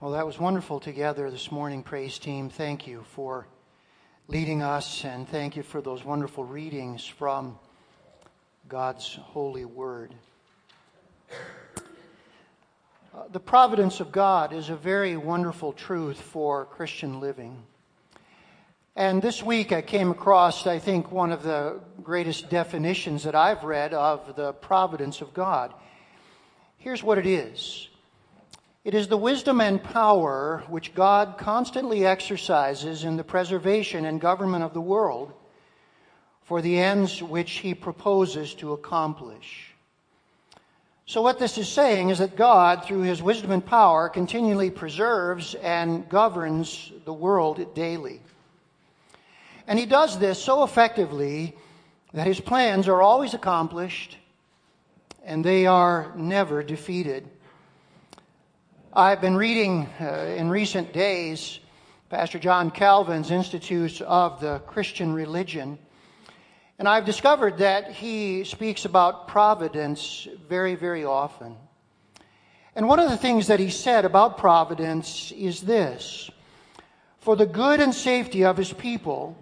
Well, that was wonderful together this morning, praise team. Thank you for leading us, and thank you for those wonderful readings from God's holy word. Uh, the providence of God is a very wonderful truth for Christian living. And this week I came across, I think, one of the greatest definitions that I've read of the providence of God. Here's what it is it is the wisdom and power which God constantly exercises in the preservation and government of the world for the ends which he proposes to accomplish. So, what this is saying is that God, through his wisdom and power, continually preserves and governs the world daily. And he does this so effectively that his plans are always accomplished and they are never defeated. I've been reading uh, in recent days Pastor John Calvin's Institutes of the Christian Religion. And I've discovered that he speaks about providence very, very often. And one of the things that he said about providence is this For the good and safety of his people,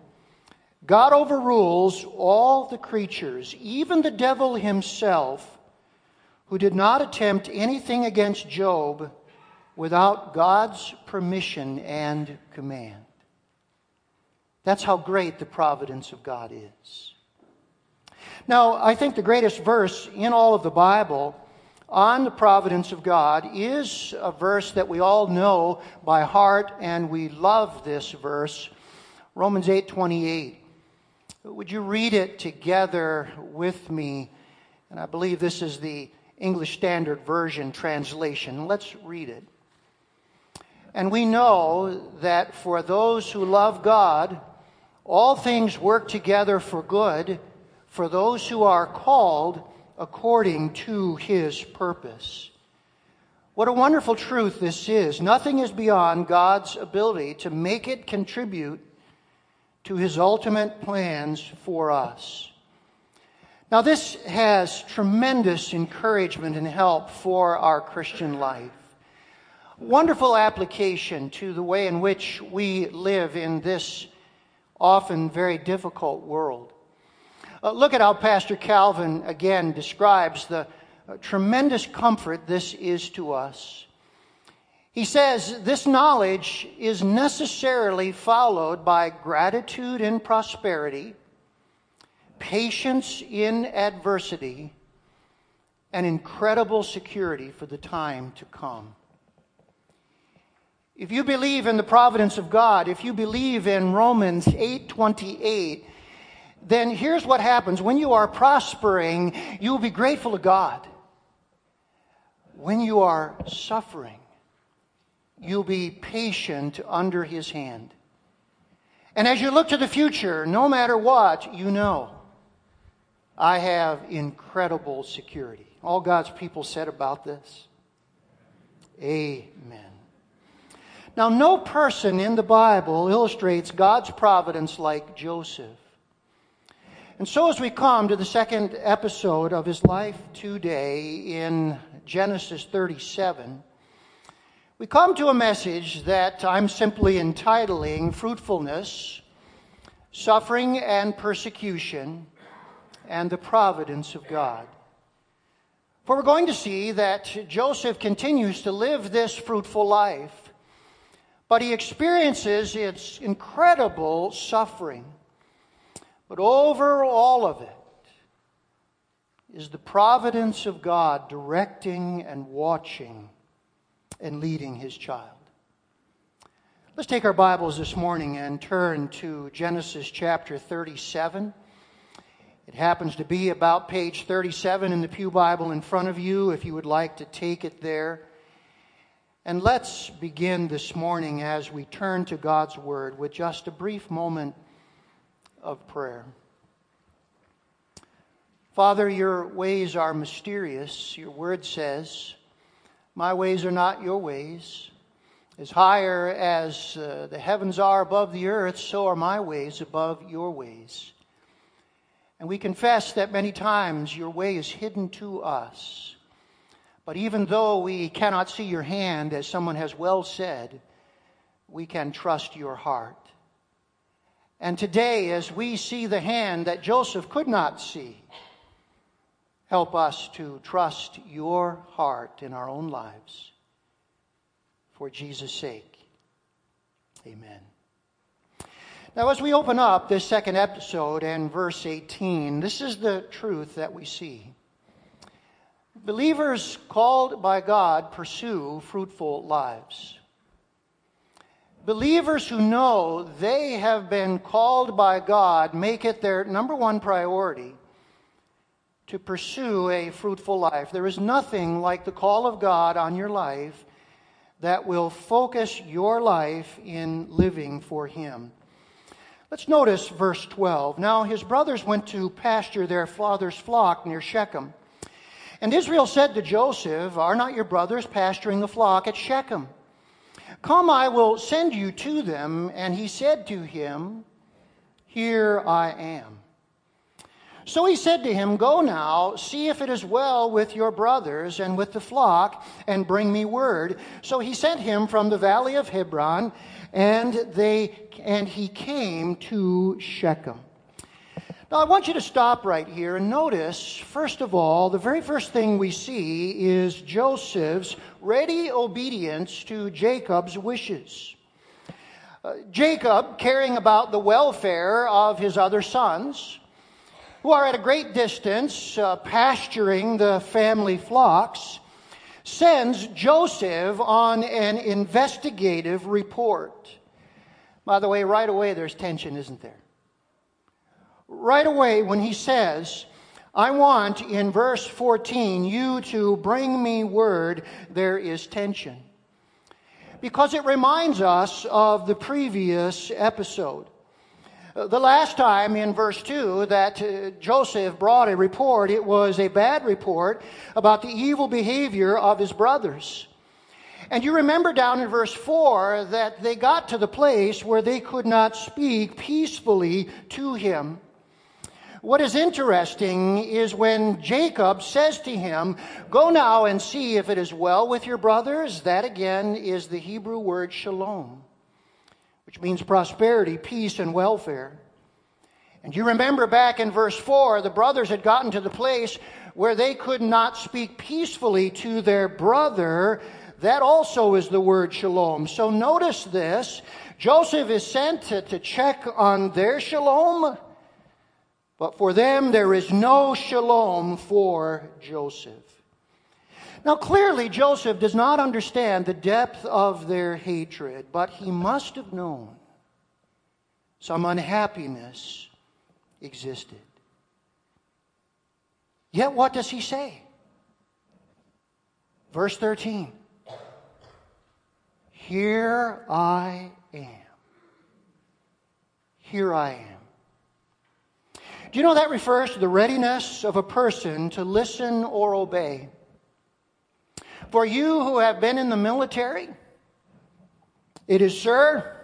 God overrules all the creatures, even the devil himself, who did not attempt anything against Job without God's permission and command. That's how great the providence of God is. Now, I think the greatest verse in all of the Bible on the providence of God is a verse that we all know by heart and we love this verse, Romans 8:28. Would you read it together with me? And I believe this is the English Standard Version translation. Let's read it. And we know that for those who love God, all things work together for good for those who are called according to his purpose. What a wonderful truth this is. Nothing is beyond God's ability to make it contribute to his ultimate plans for us. Now, this has tremendous encouragement and help for our Christian life wonderful application to the way in which we live in this often very difficult world. Uh, look at how Pastor Calvin again describes the uh, tremendous comfort this is to us. He says this knowledge is necessarily followed by gratitude in prosperity, patience in adversity, and incredible security for the time to come. If you believe in the providence of God, if you believe in Romans 8:28, then here's what happens. When you are prospering, you will be grateful to God. When you are suffering, you'll be patient under his hand. And as you look to the future, no matter what, you know, I have incredible security. All God's people said about this. Amen. Now, no person in the Bible illustrates God's providence like Joseph. And so, as we come to the second episode of his life today in Genesis 37, we come to a message that I'm simply entitling Fruitfulness, Suffering and Persecution, and the Providence of God. For we're going to see that Joseph continues to live this fruitful life but he experiences its incredible suffering. But over all of it is the providence of God directing and watching and leading his child. Let's take our Bibles this morning and turn to Genesis chapter 37. It happens to be about page 37 in the Pew Bible in front of you if you would like to take it there. And let's begin this morning as we turn to God's Word with just a brief moment of prayer. Father, your ways are mysterious. Your Word says, My ways are not your ways. As higher as uh, the heavens are above the earth, so are my ways above your ways. And we confess that many times your way is hidden to us. But even though we cannot see your hand, as someone has well said, we can trust your heart. And today, as we see the hand that Joseph could not see, help us to trust your heart in our own lives. For Jesus' sake. Amen. Now, as we open up this second episode and verse 18, this is the truth that we see. Believers called by God pursue fruitful lives. Believers who know they have been called by God make it their number one priority to pursue a fruitful life. There is nothing like the call of God on your life that will focus your life in living for Him. Let's notice verse 12. Now his brothers went to pasture their father's flock near Shechem. And Israel said to Joseph, Are not your brothers pasturing the flock at Shechem? Come, I will send you to them. And he said to him, Here I am. So he said to him, Go now, see if it is well with your brothers and with the flock, and bring me word. So he sent him from the valley of Hebron, and they and he came to Shechem. Now, I want you to stop right here and notice, first of all, the very first thing we see is Joseph's ready obedience to Jacob's wishes. Uh, Jacob, caring about the welfare of his other sons, who are at a great distance uh, pasturing the family flocks, sends Joseph on an investigative report. By the way, right away there's tension, isn't there? Right away when he says, I want in verse 14 you to bring me word, there is tension. Because it reminds us of the previous episode. The last time in verse 2 that uh, Joseph brought a report, it was a bad report about the evil behavior of his brothers. And you remember down in verse 4 that they got to the place where they could not speak peacefully to him. What is interesting is when Jacob says to him, Go now and see if it is well with your brothers. That again is the Hebrew word shalom, which means prosperity, peace, and welfare. And you remember back in verse 4, the brothers had gotten to the place where they could not speak peacefully to their brother. That also is the word shalom. So notice this. Joseph is sent to, to check on their shalom but for them, there is no shalom for Joseph. Now, clearly, Joseph does not understand the depth of their hatred, but he must have known some unhappiness existed. Yet, what does he say? Verse 13 Here I am. Here I am. Do you know that refers to the readiness of a person to listen or obey? For you who have been in the military, it is, sir,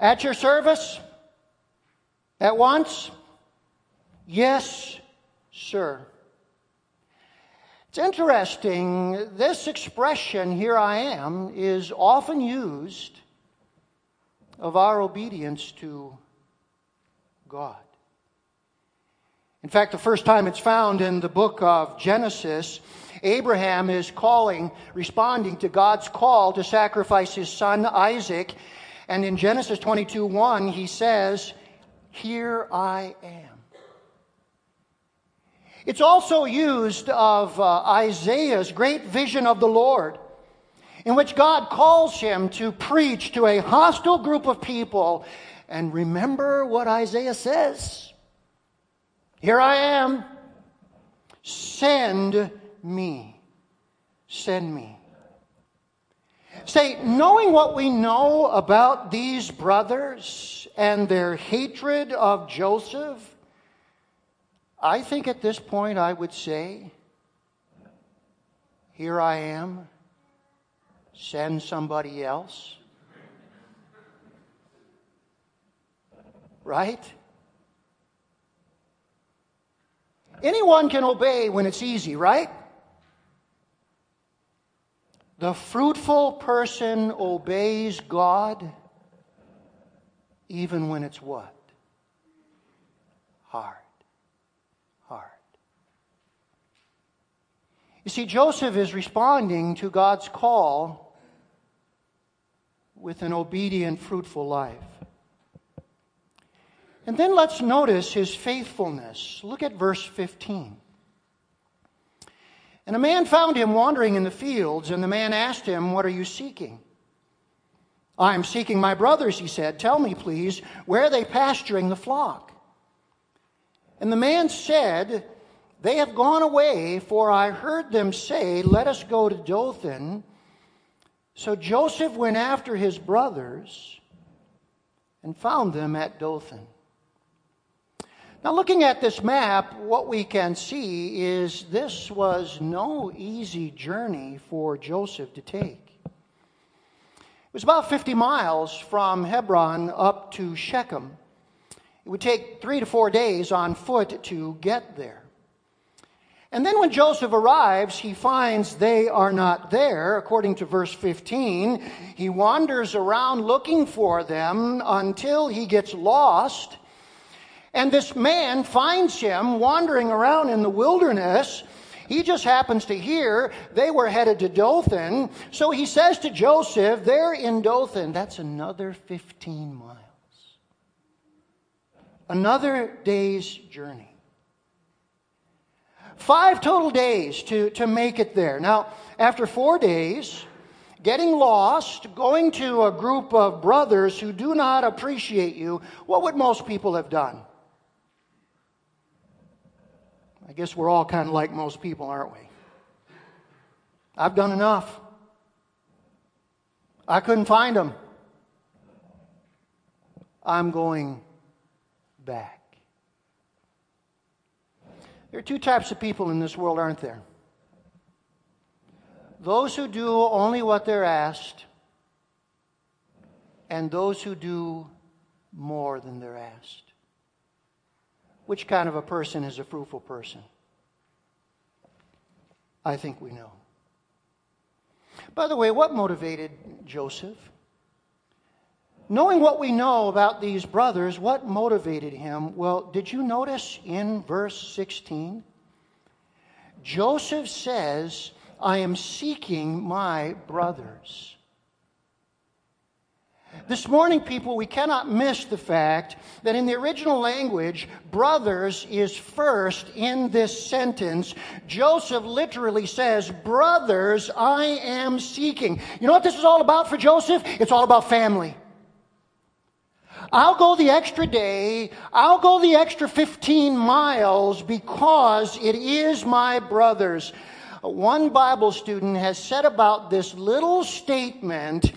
at your service, at once, yes, sir. It's interesting, this expression, here I am, is often used of our obedience to God. In fact, the first time it's found in the book of Genesis, Abraham is calling, responding to God's call to sacrifice his son Isaac. And in Genesis 22 1, he says, Here I am. It's also used of uh, Isaiah's great vision of the Lord, in which God calls him to preach to a hostile group of people. And remember what Isaiah says here I am. Send me. Send me. Say, knowing what we know about these brothers and their hatred of Joseph, I think at this point I would say, Here I am. Send somebody else. Right? Anyone can obey when it's easy, right? The fruitful person obeys God even when it's what? Hard. Hard. You see, Joseph is responding to God's call with an obedient, fruitful life. And then let's notice his faithfulness. Look at verse 15. And a man found him wandering in the fields, and the man asked him, What are you seeking? I am seeking my brothers, he said. Tell me, please, where are they pasturing the flock? And the man said, They have gone away, for I heard them say, Let us go to Dothan. So Joseph went after his brothers and found them at Dothan. Now, looking at this map, what we can see is this was no easy journey for Joseph to take. It was about 50 miles from Hebron up to Shechem. It would take three to four days on foot to get there. And then when Joseph arrives, he finds they are not there. According to verse 15, he wanders around looking for them until he gets lost and this man finds him wandering around in the wilderness. He just happens to hear they were headed to Dothan. So he says to Joseph, They're in Dothan. That's another 15 miles. Another day's journey. Five total days to, to make it there. Now, after four days, getting lost, going to a group of brothers who do not appreciate you, what would most people have done? I guess we're all kind of like most people, aren't we? I've done enough. I couldn't find them. I'm going back. There are two types of people in this world, aren't there? Those who do only what they're asked, and those who do more than they're asked. Which kind of a person is a fruitful person? I think we know. By the way, what motivated Joseph? Knowing what we know about these brothers, what motivated him? Well, did you notice in verse 16? Joseph says, I am seeking my brothers. This morning, people, we cannot miss the fact that in the original language, brothers is first in this sentence. Joseph literally says, Brothers, I am seeking. You know what this is all about for Joseph? It's all about family. I'll go the extra day, I'll go the extra 15 miles because it is my brothers. One Bible student has said about this little statement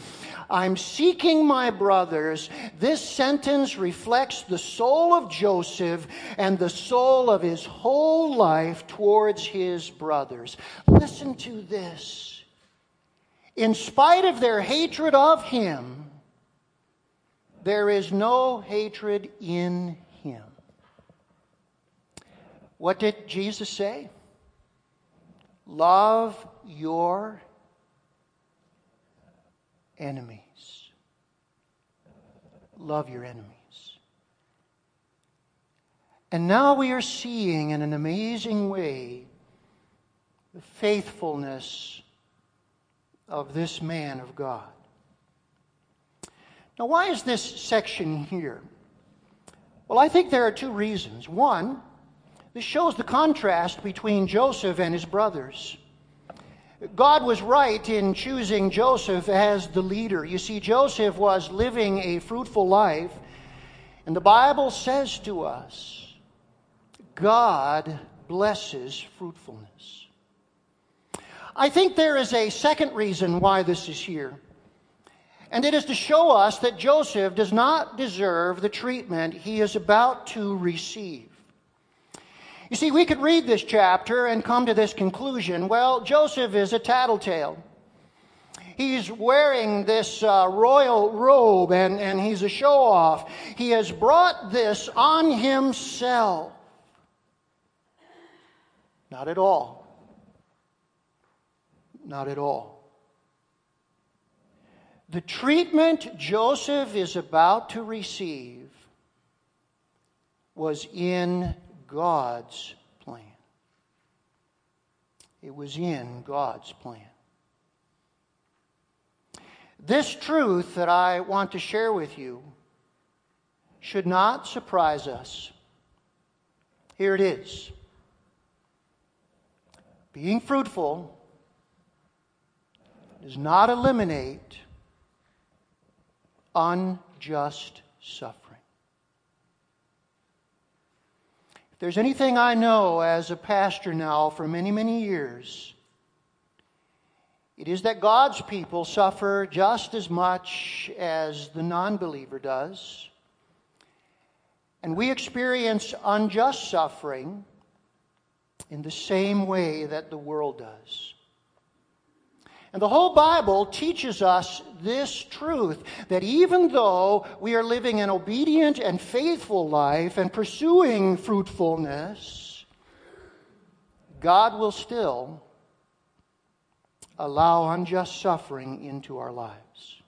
I'm seeking my brothers. This sentence reflects the soul of Joseph and the soul of his whole life towards his brothers. Listen to this. In spite of their hatred of him, there is no hatred in him. What did Jesus say? Love your enemies. Love your enemies. And now we are seeing in an amazing way the faithfulness of this man of God. Now, why is this section here? Well, I think there are two reasons. One, this shows the contrast between Joseph and his brothers. God was right in choosing Joseph as the leader. You see, Joseph was living a fruitful life, and the Bible says to us God blesses fruitfulness. I think there is a second reason why this is here, and it is to show us that Joseph does not deserve the treatment he is about to receive. You see, we could read this chapter and come to this conclusion. Well, Joseph is a tattletale. He's wearing this uh, royal robe and, and he's a show off. He has brought this on himself. Not at all. Not at all. The treatment Joseph is about to receive was in God's plan. It was in God's plan. This truth that I want to share with you should not surprise us. Here it is Being fruitful does not eliminate unjust suffering. If there's anything I know as a pastor now for many, many years, it is that God's people suffer just as much as the non believer does. And we experience unjust suffering in the same way that the world does. And the whole Bible teaches us this truth that even though we are living an obedient and faithful life and pursuing fruitfulness, God will still allow unjust suffering into our lives.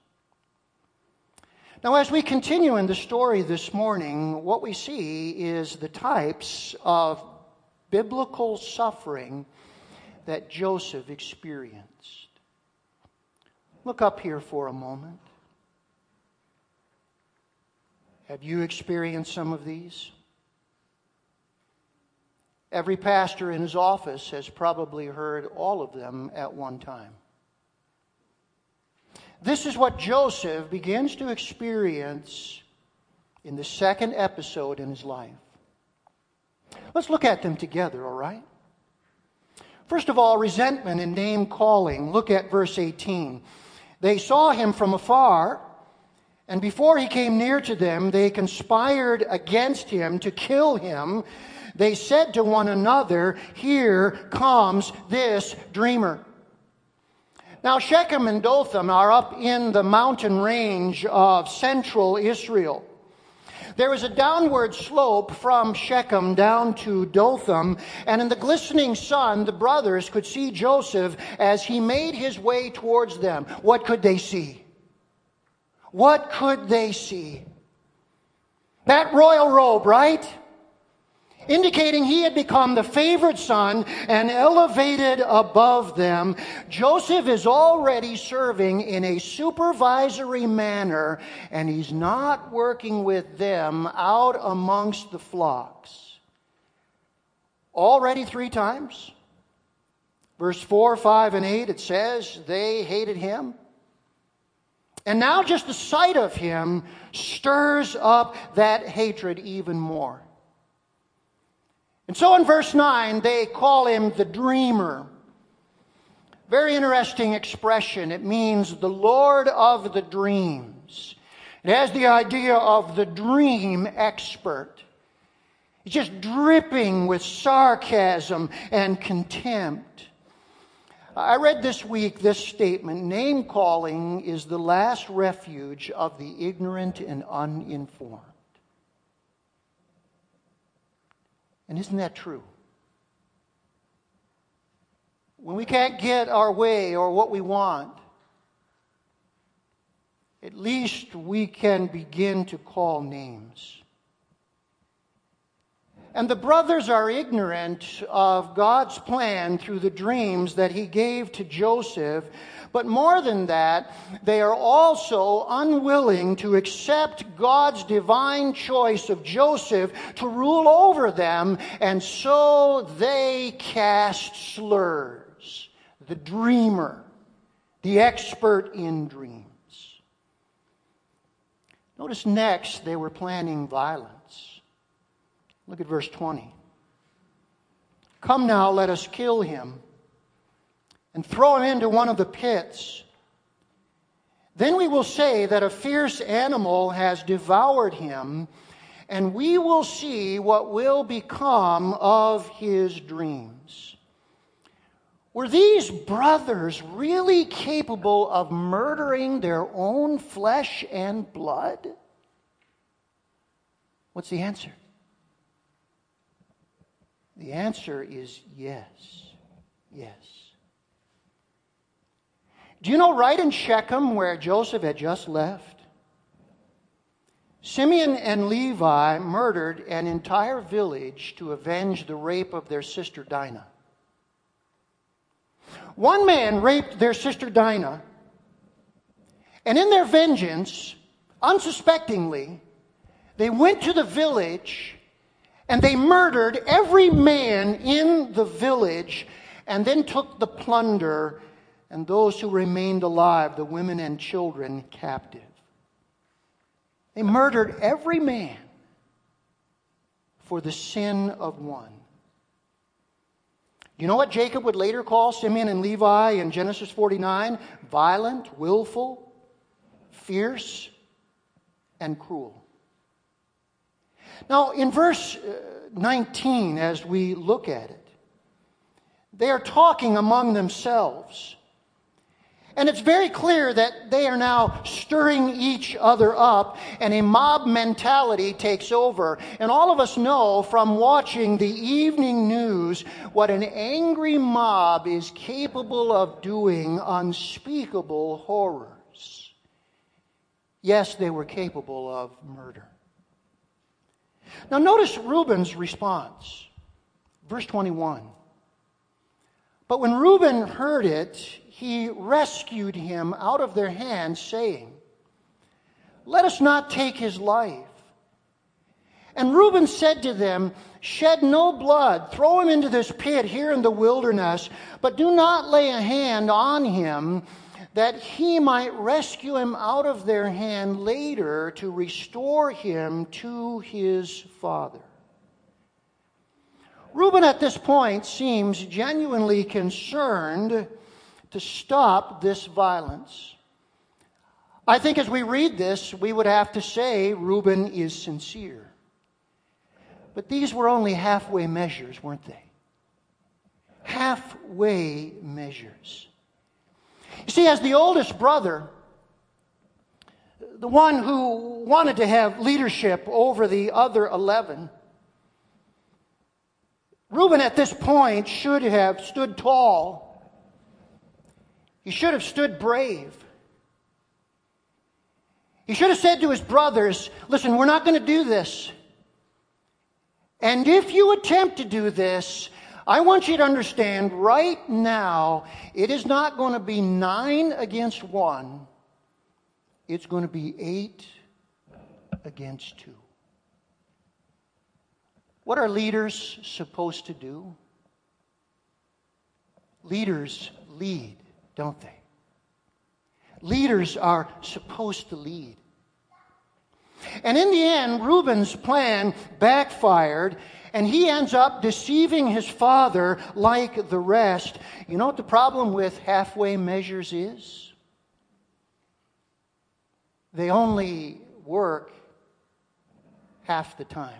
Now, as we continue in the story this morning, what we see is the types of biblical suffering that Joseph experienced. Look up here for a moment. Have you experienced some of these? Every pastor in his office has probably heard all of them at one time. This is what Joseph begins to experience in the second episode in his life. Let's look at them together, all right? First of all, resentment and name calling. Look at verse 18. They saw him from afar, and before he came near to them, they conspired against him to kill him. They said to one another, Here comes this dreamer. Now, Shechem and Dothan are up in the mountain range of central Israel. There was a downward slope from Shechem down to Dothan, and in the glistening sun, the brothers could see Joseph as he made his way towards them. What could they see? What could they see? That royal robe, right? Indicating he had become the favored son and elevated above them. Joseph is already serving in a supervisory manner, and he's not working with them out amongst the flocks. Already three times. Verse 4, 5, and 8, it says they hated him. And now just the sight of him stirs up that hatred even more. And so in verse 9, they call him the dreamer. Very interesting expression. It means the Lord of the dreams. It has the idea of the dream expert. It's just dripping with sarcasm and contempt. I read this week this statement name calling is the last refuge of the ignorant and uninformed. And isn't that true? When we can't get our way or what we want, at least we can begin to call names. And the brothers are ignorant of God's plan through the dreams that he gave to Joseph but more than that, they are also unwilling to accept God's divine choice of Joseph to rule over them, and so they cast slurs. The dreamer, the expert in dreams. Notice next, they were planning violence. Look at verse 20. Come now, let us kill him and throw him into one of the pits. Then we will say that a fierce animal has devoured him, and we will see what will become of his dreams. Were these brothers really capable of murdering their own flesh and blood? What's the answer? The answer is yes. Yes. Do you know right in Shechem where Joseph had just left? Simeon and Levi murdered an entire village to avenge the rape of their sister Dinah. One man raped their sister Dinah, and in their vengeance, unsuspectingly, they went to the village and they murdered every man in the village and then took the plunder and those who remained alive, the women and children, captive. They murdered every man for the sin of one. You know what Jacob would later call Simeon and Levi in Genesis 49? Violent, willful, fierce, and cruel. Now, in verse uh, 19, as we look at it, they are talking among themselves. And it's very clear that they are now stirring each other up, and a mob mentality takes over. And all of us know from watching the evening news what an angry mob is capable of doing unspeakable horrors. Yes, they were capable of murder. Now, notice Reuben's response. Verse 21. But when Reuben heard it, he rescued him out of their hands, saying, Let us not take his life. And Reuben said to them, Shed no blood, throw him into this pit here in the wilderness, but do not lay a hand on him that he might rescue him out of their hand later to restore him to his father. Reuben at this point seems genuinely concerned to stop this violence. I think as we read this, we would have to say Reuben is sincere. But these were only halfway measures, weren't they? Halfway measures. You see, as the oldest brother, the one who wanted to have leadership over the other 11, Reuben at this point should have stood tall. He should have stood brave. He should have said to his brothers, Listen, we're not going to do this. And if you attempt to do this, I want you to understand right now, it is not going to be nine against one, it's going to be eight against two. What are leaders supposed to do? Leaders lead, don't they? Leaders are supposed to lead. And in the end, Reuben's plan backfired, and he ends up deceiving his father like the rest. You know what the problem with halfway measures is? They only work half the time.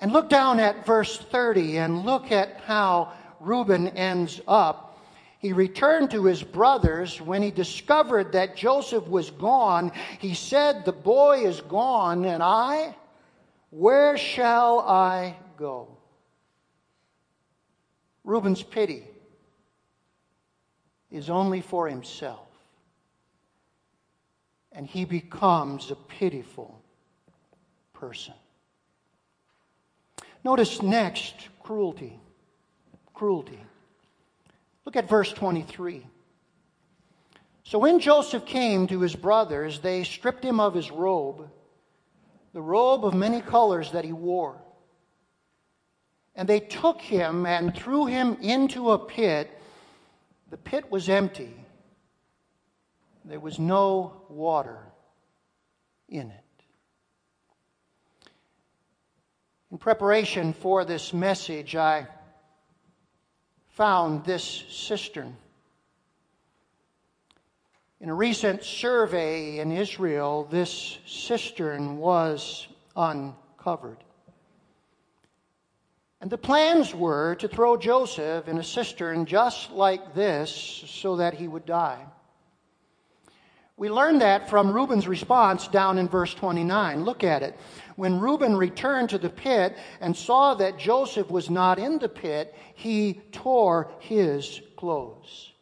And look down at verse 30 and look at how Reuben ends up. He returned to his brothers. When he discovered that Joseph was gone, he said, The boy is gone, and I where shall I go? Reuben's pity is only for himself. And he becomes a pitiful person. Notice next cruelty. Cruelty. Look at verse 23. So when Joseph came to his brothers, they stripped him of his robe the robe of many colors that he wore. And they took him and threw him into a pit. The pit was empty, there was no water in it. In preparation for this message, I found this cistern. In a recent survey in Israel, this cistern was uncovered. And the plans were to throw Joseph in a cistern just like this so that he would die. We learn that from Reuben's response down in verse 29. Look at it. When Reuben returned to the pit and saw that Joseph was not in the pit, he tore his clothes.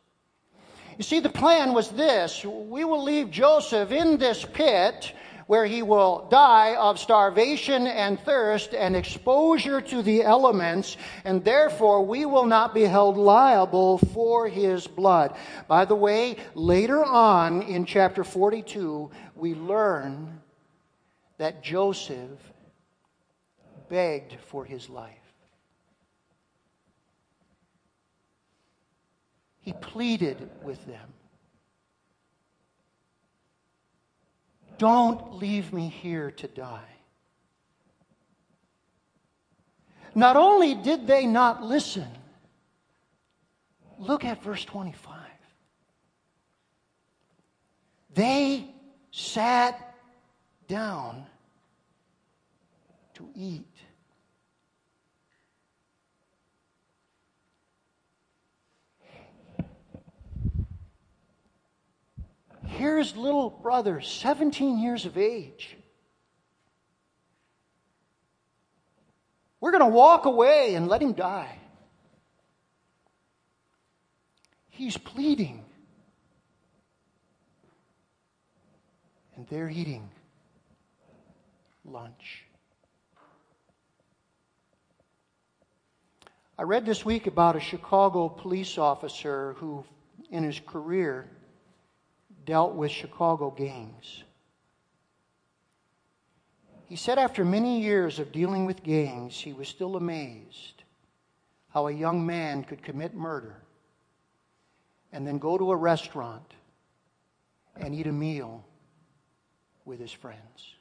You see, the plan was this we will leave Joseph in this pit where he will die of starvation and thirst and exposure to the elements, and therefore we will not be held liable for his blood. By the way, later on in chapter 42, we learn that Joseph begged for his life. He pleaded with them. Don't leave me here to die. Not only did they not listen, look at verse 25. They sat down to eat. Here's little brother, 17 years of age. We're going to walk away and let him die. He's pleading. And they're eating lunch. I read this week about a Chicago police officer who, in his career, dealt with Chicago gangs. He said after many years of dealing with gangs, he was still amazed how a young man could commit murder and then go to a restaurant and eat a meal with his friends.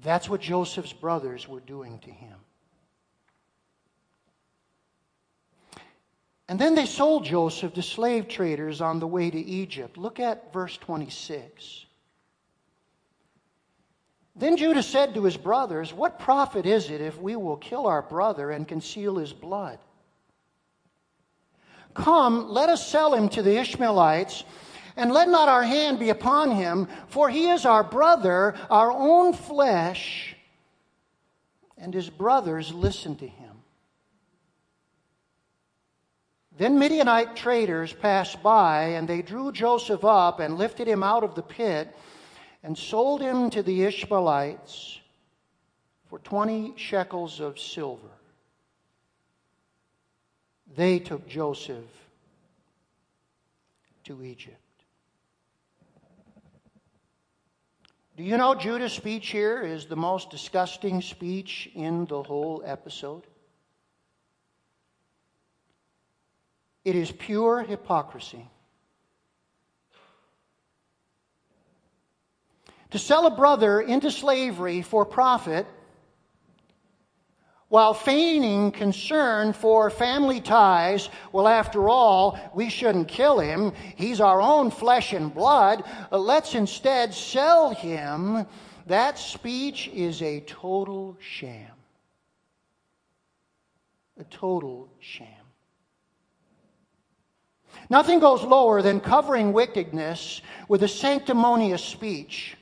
That's what Joseph's brothers were doing to him. And then they sold Joseph to slave traders on the way to Egypt. Look at verse 26. Then Judah said to his brothers, What profit is it if we will kill our brother and conceal his blood? Come, let us sell him to the Ishmaelites, and let not our hand be upon him, for he is our brother, our own flesh. And his brothers listened to him. Then Midianite traders passed by, and they drew Joseph up and lifted him out of the pit and sold him to the Ishmaelites for 20 shekels of silver. They took Joseph to Egypt. Do you know Judah's speech here is the most disgusting speech in the whole episode? It is pure hypocrisy. To sell a brother into slavery for profit while feigning concern for family ties, well, after all, we shouldn't kill him. He's our own flesh and blood. Uh, let's instead sell him. That speech is a total sham. A total sham. Nothing goes lower than covering wickedness with a sanctimonious speech.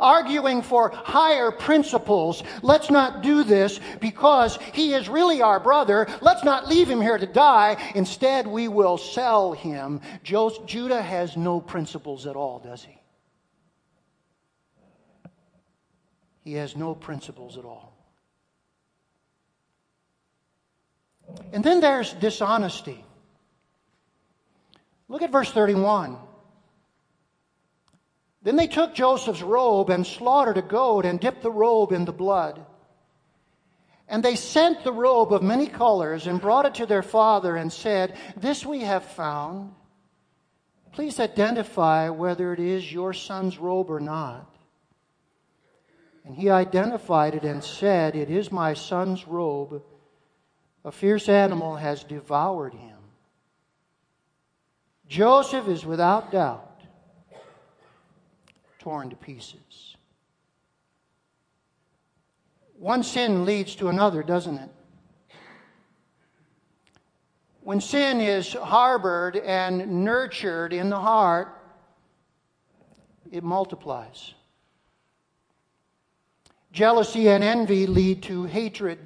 Arguing for higher principles. Let's not do this because he is really our brother. Let's not leave him here to die. Instead, we will sell him. Judah has no principles at all, does he? He has no principles at all. And then there's dishonesty. Look at verse 31. Then they took Joseph's robe and slaughtered a goat and dipped the robe in the blood. And they sent the robe of many colors and brought it to their father and said, This we have found. Please identify whether it is your son's robe or not. And he identified it and said, It is my son's robe. A fierce animal has devoured him. Joseph is without doubt torn to pieces. One sin leads to another, doesn't it? When sin is harbored and nurtured in the heart, it multiplies. Jealousy and envy lead to hatred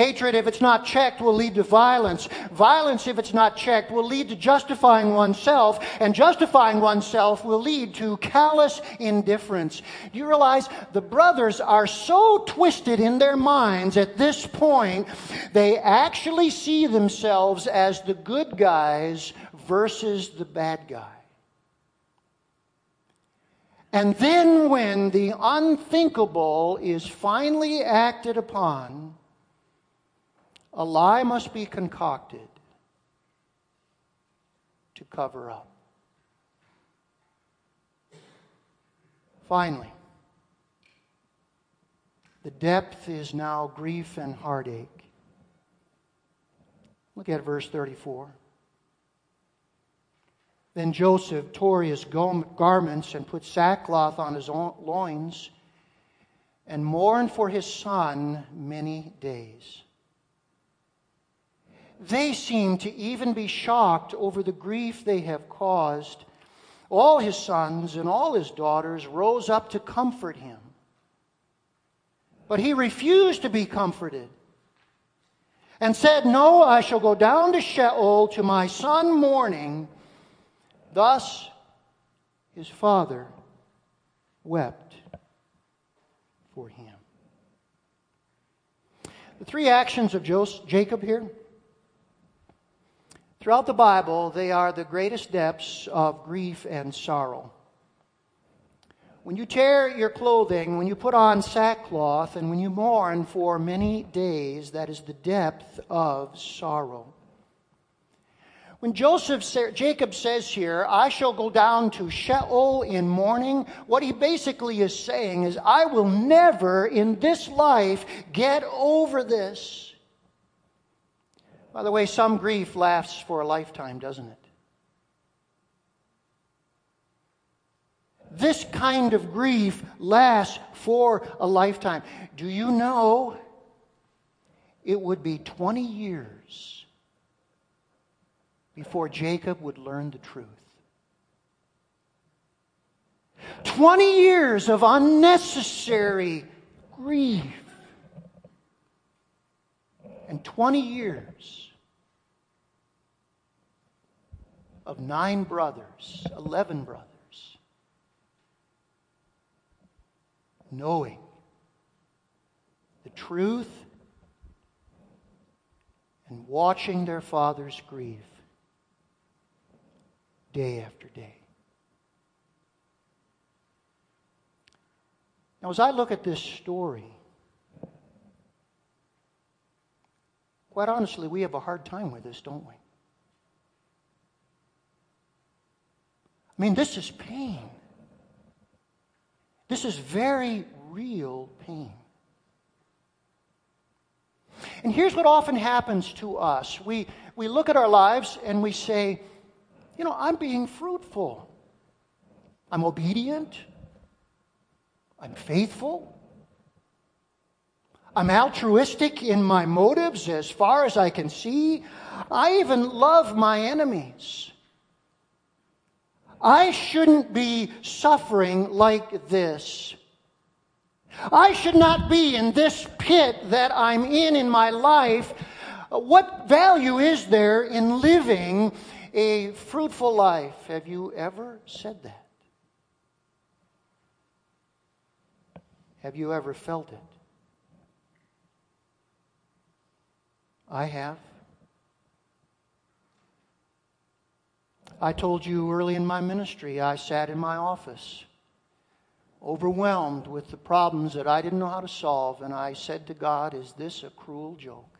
Hatred, if it's not checked, will lead to violence. Violence, if it's not checked, will lead to justifying oneself. And justifying oneself will lead to callous indifference. Do you realize the brothers are so twisted in their minds at this point, they actually see themselves as the good guys versus the bad guy. And then, when the unthinkable is finally acted upon, a lie must be concocted to cover up. Finally, the depth is now grief and heartache. Look at verse 34. Then Joseph tore his garments and put sackcloth on his loins and mourned for his son many days. They seem to even be shocked over the grief they have caused. All his sons and all his daughters rose up to comfort him. But he refused to be comforted and said, No, I shall go down to Sheol to my son mourning Thus, his father wept for him. The three actions of Jacob here, throughout the Bible, they are the greatest depths of grief and sorrow. When you tear your clothing, when you put on sackcloth, and when you mourn for many days, that is the depth of sorrow. When Joseph, Jacob says here, I shall go down to Sheol in mourning, what he basically is saying is, I will never in this life get over this. By the way, some grief lasts for a lifetime, doesn't it? This kind of grief lasts for a lifetime. Do you know it would be 20 years? before Jacob would learn the truth. 20 years of unnecessary grief. And 20 years of nine brothers, 11 brothers, knowing the truth and watching their fathers grieve day after day. Now, as I look at this story, quite honestly, we have a hard time with this, don't we? I mean, this is pain. This is very real pain. And here's what often happens to us we, we look at our lives and we say, you know, I'm being fruitful. I'm obedient. I'm faithful. I'm altruistic in my motives as far as I can see. I even love my enemies. I shouldn't be suffering like this. I should not be in this pit that I'm in in my life. What value is there in living a fruitful life. Have you ever said that? Have you ever felt it? I have. I told you early in my ministry, I sat in my office, overwhelmed with the problems that I didn't know how to solve, and I said to God, Is this a cruel joke?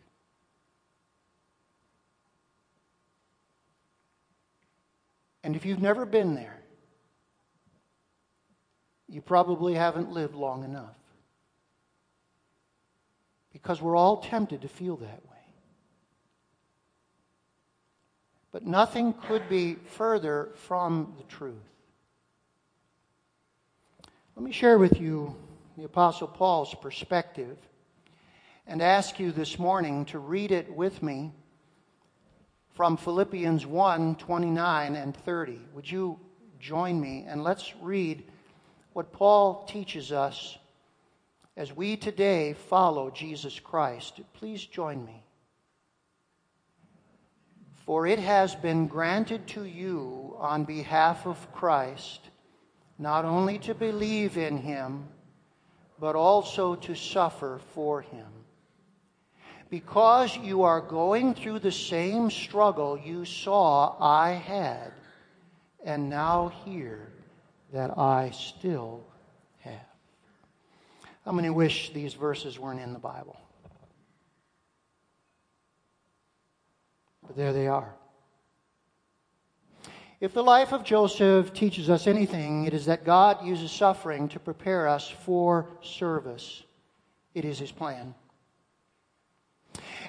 And if you've never been there, you probably haven't lived long enough. Because we're all tempted to feel that way. But nothing could be further from the truth. Let me share with you the Apostle Paul's perspective and ask you this morning to read it with me from Philippians 1 29 and 30. Would you join me and let's read what Paul teaches us as we today follow Jesus Christ, please join me. For it has been granted to you on behalf of Christ not only to believe in him, but also to suffer for him. Because you are going through the same struggle you saw I had, and now hear that I still have. How many wish these verses weren't in the Bible? But there they are. If the life of Joseph teaches us anything, it is that God uses suffering to prepare us for service. It is his plan.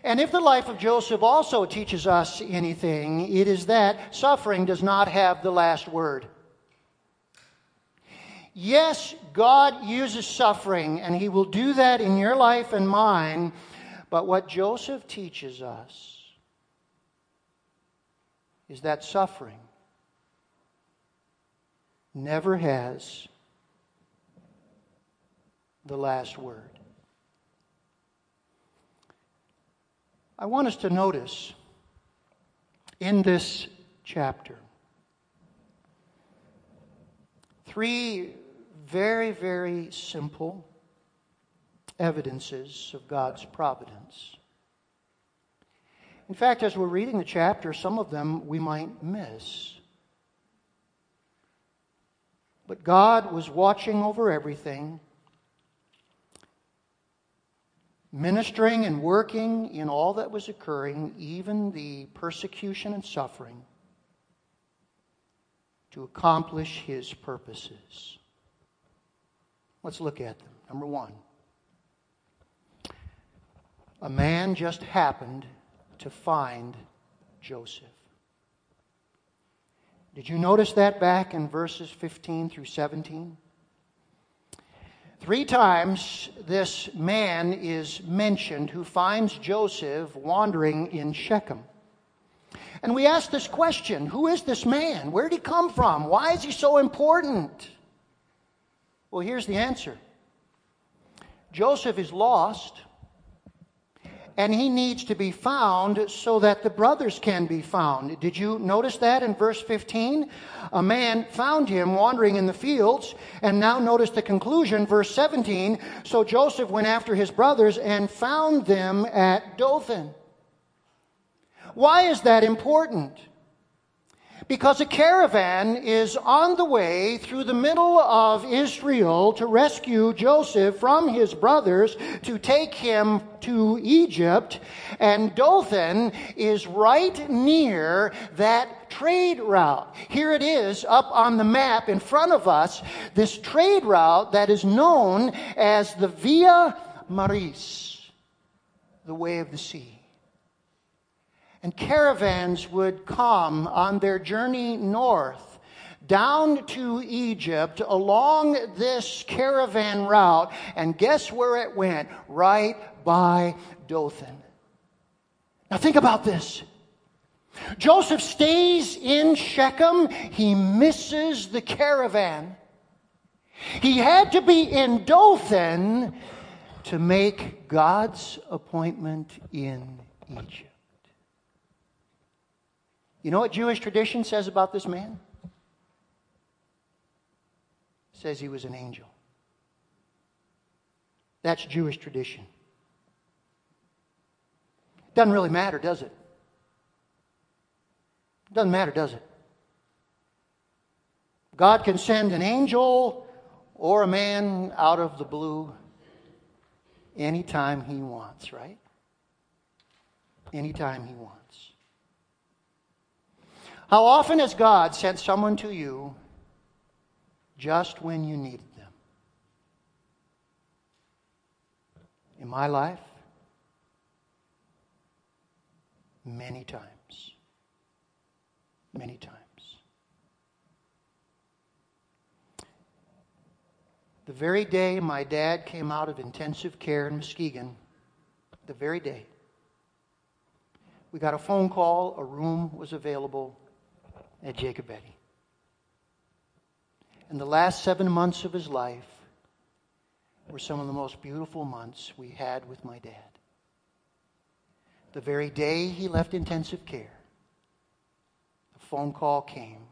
And if the life of Joseph also teaches us anything, it is that suffering does not have the last word. Yes, God uses suffering, and he will do that in your life and mine, but what Joseph teaches us is that suffering never has the last word. I want us to notice in this chapter three very, very simple evidences of God's providence. In fact, as we're reading the chapter, some of them we might miss. But God was watching over everything, ministering and working in all that was occurring, even the persecution and suffering, to accomplish his purposes. Let's look at them. Number one, a man just happened to find Joseph. Did you notice that back in verses 15 through 17? Three times this man is mentioned who finds Joseph wandering in Shechem. And we ask this question Who is this man? Where did he come from? Why is he so important? Well, here's the answer Joseph is lost and he needs to be found so that the brothers can be found. Did you notice that in verse 15? A man found him wandering in the fields, and now notice the conclusion, verse 17. So Joseph went after his brothers and found them at Dothan. Why is that important? Because a caravan is on the way through the middle of Israel to rescue Joseph from his brothers to take him to Egypt. And Dothan is right near that trade route. Here it is up on the map in front of us, this trade route that is known as the Via Maris, the way of the sea. And caravans would come on their journey north down to Egypt along this caravan route. And guess where it went? Right by Dothan. Now think about this. Joseph stays in Shechem. He misses the caravan. He had to be in Dothan to make God's appointment in Egypt. You know what Jewish tradition says about this man? It says he was an angel. That's Jewish tradition. Doesn't really matter, does it? Doesn't matter, does it? God can send an angel or a man out of the blue anytime he wants, right? Anytime he wants. How often has God sent someone to you just when you needed them? In my life, many times. Many times. The very day my dad came out of intensive care in Muskegon, the very day, we got a phone call, a room was available at Jacob Eddy. In the last seven months of his life, were some of the most beautiful months we had with my dad. The very day he left intensive care, the phone call came.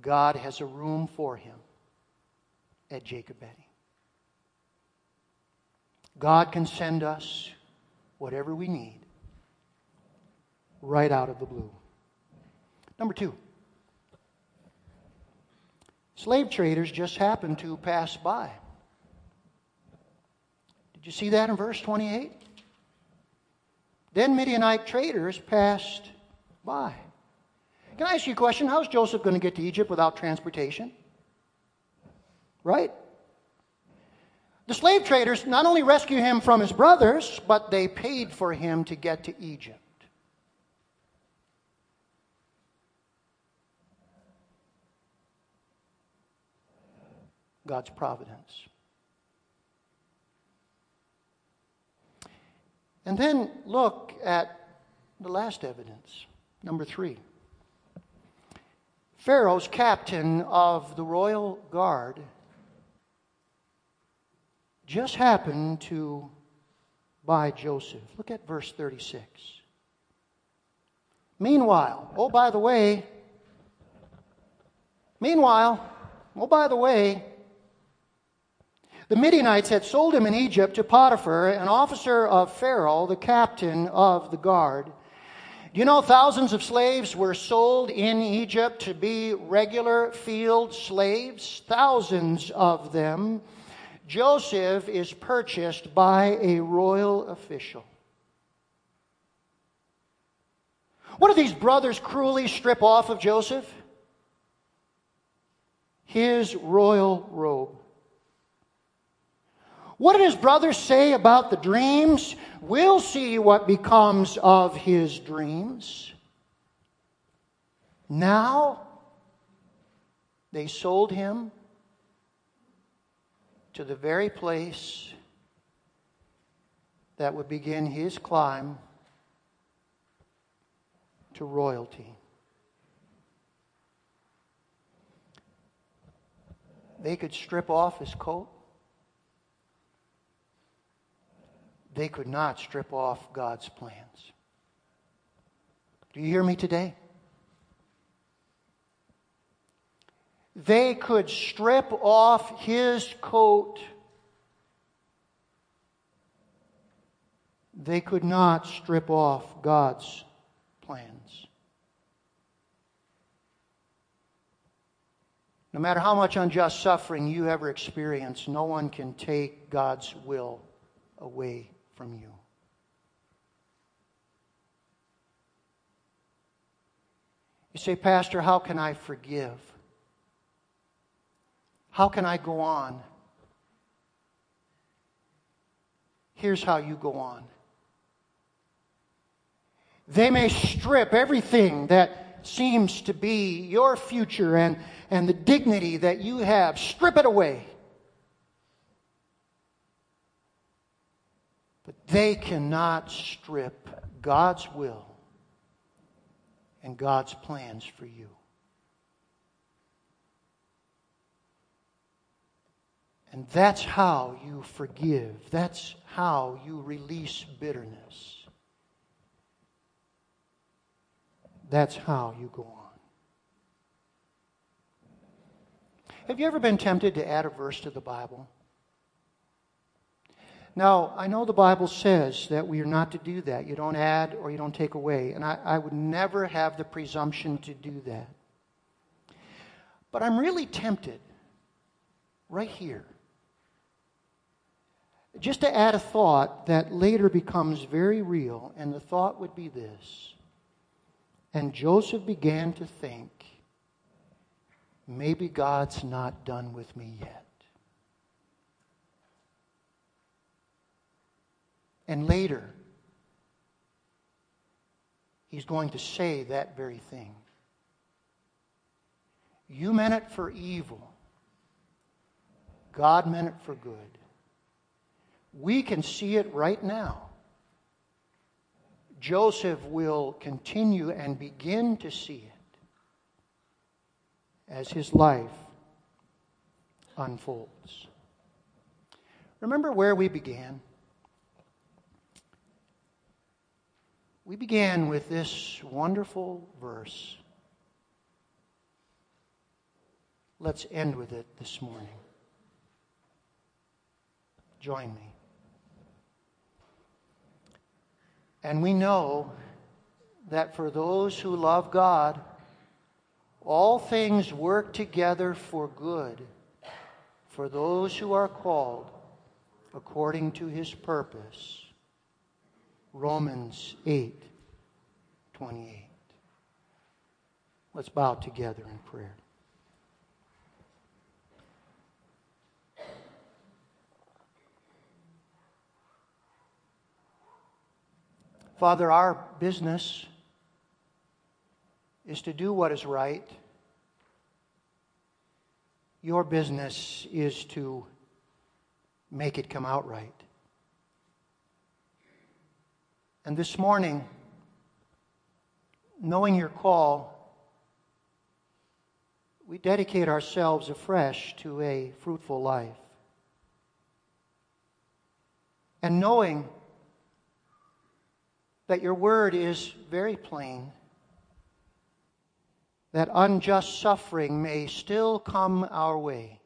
God has a room for him at Jacob Eddy. God can send us whatever we need right out of the blue. Number two, slave traders just happened to pass by. Did you see that in verse 28? Then Midianite traders passed by. Can I ask you a question? How's Joseph going to get to Egypt without transportation? Right? The slave traders not only rescue him from his brothers, but they paid for him to get to Egypt. God's providence. And then look at the last evidence, number three. Pharaoh's captain of the royal guard just happened to buy Joseph. Look at verse 36. Meanwhile, oh, by the way, meanwhile, oh, by the way, the Midianites had sold him in Egypt to Potiphar, an officer of Pharaoh, the captain of the guard. Do you know thousands of slaves were sold in Egypt to be regular field slaves? Thousands of them. Joseph is purchased by a royal official. What do these brothers cruelly strip off of Joseph? His royal robe. What did his brothers say about the dreams? We'll see what becomes of his dreams. Now, they sold him to the very place that would begin his climb to royalty. They could strip off his coat. They could not strip off God's plans. Do you hear me today? They could strip off his coat. They could not strip off God's plans. No matter how much unjust suffering you ever experience, no one can take God's will away from you. You say, Pastor, how can I forgive? How can I go on? Here's how you go on. They may strip everything that seems to be your future and, and the dignity that you have, strip it away. But they cannot strip God's will and God's plans for you. And that's how you forgive. That's how you release bitterness. That's how you go on. Have you ever been tempted to add a verse to the Bible? Now, I know the Bible says that we are not to do that. You don't add or you don't take away. And I, I would never have the presumption to do that. But I'm really tempted right here just to add a thought that later becomes very real, and the thought would be this. And Joseph began to think, maybe God's not done with me yet. And later, he's going to say that very thing. You meant it for evil, God meant it for good. We can see it right now. Joseph will continue and begin to see it as his life unfolds. Remember where we began? We began with this wonderful verse. Let's end with it this morning. Join me. And we know that for those who love God, all things work together for good for those who are called according to his purpose. Romans 8 28. Let's bow together in prayer. Father, our business is to do what is right. Your business is to make it come out right. And this morning, knowing your call, we dedicate ourselves afresh to a fruitful life. And knowing that your word is very plain, that unjust suffering may still come our way.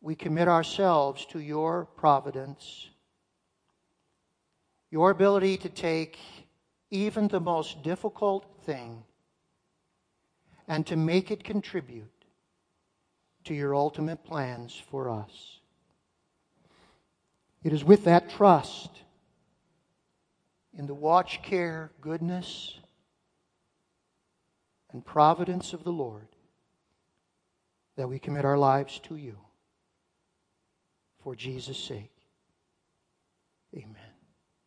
We commit ourselves to your providence, your ability to take even the most difficult thing and to make it contribute to your ultimate plans for us. It is with that trust in the watch care, goodness, and providence of the Lord that we commit our lives to you for Jesus' sake.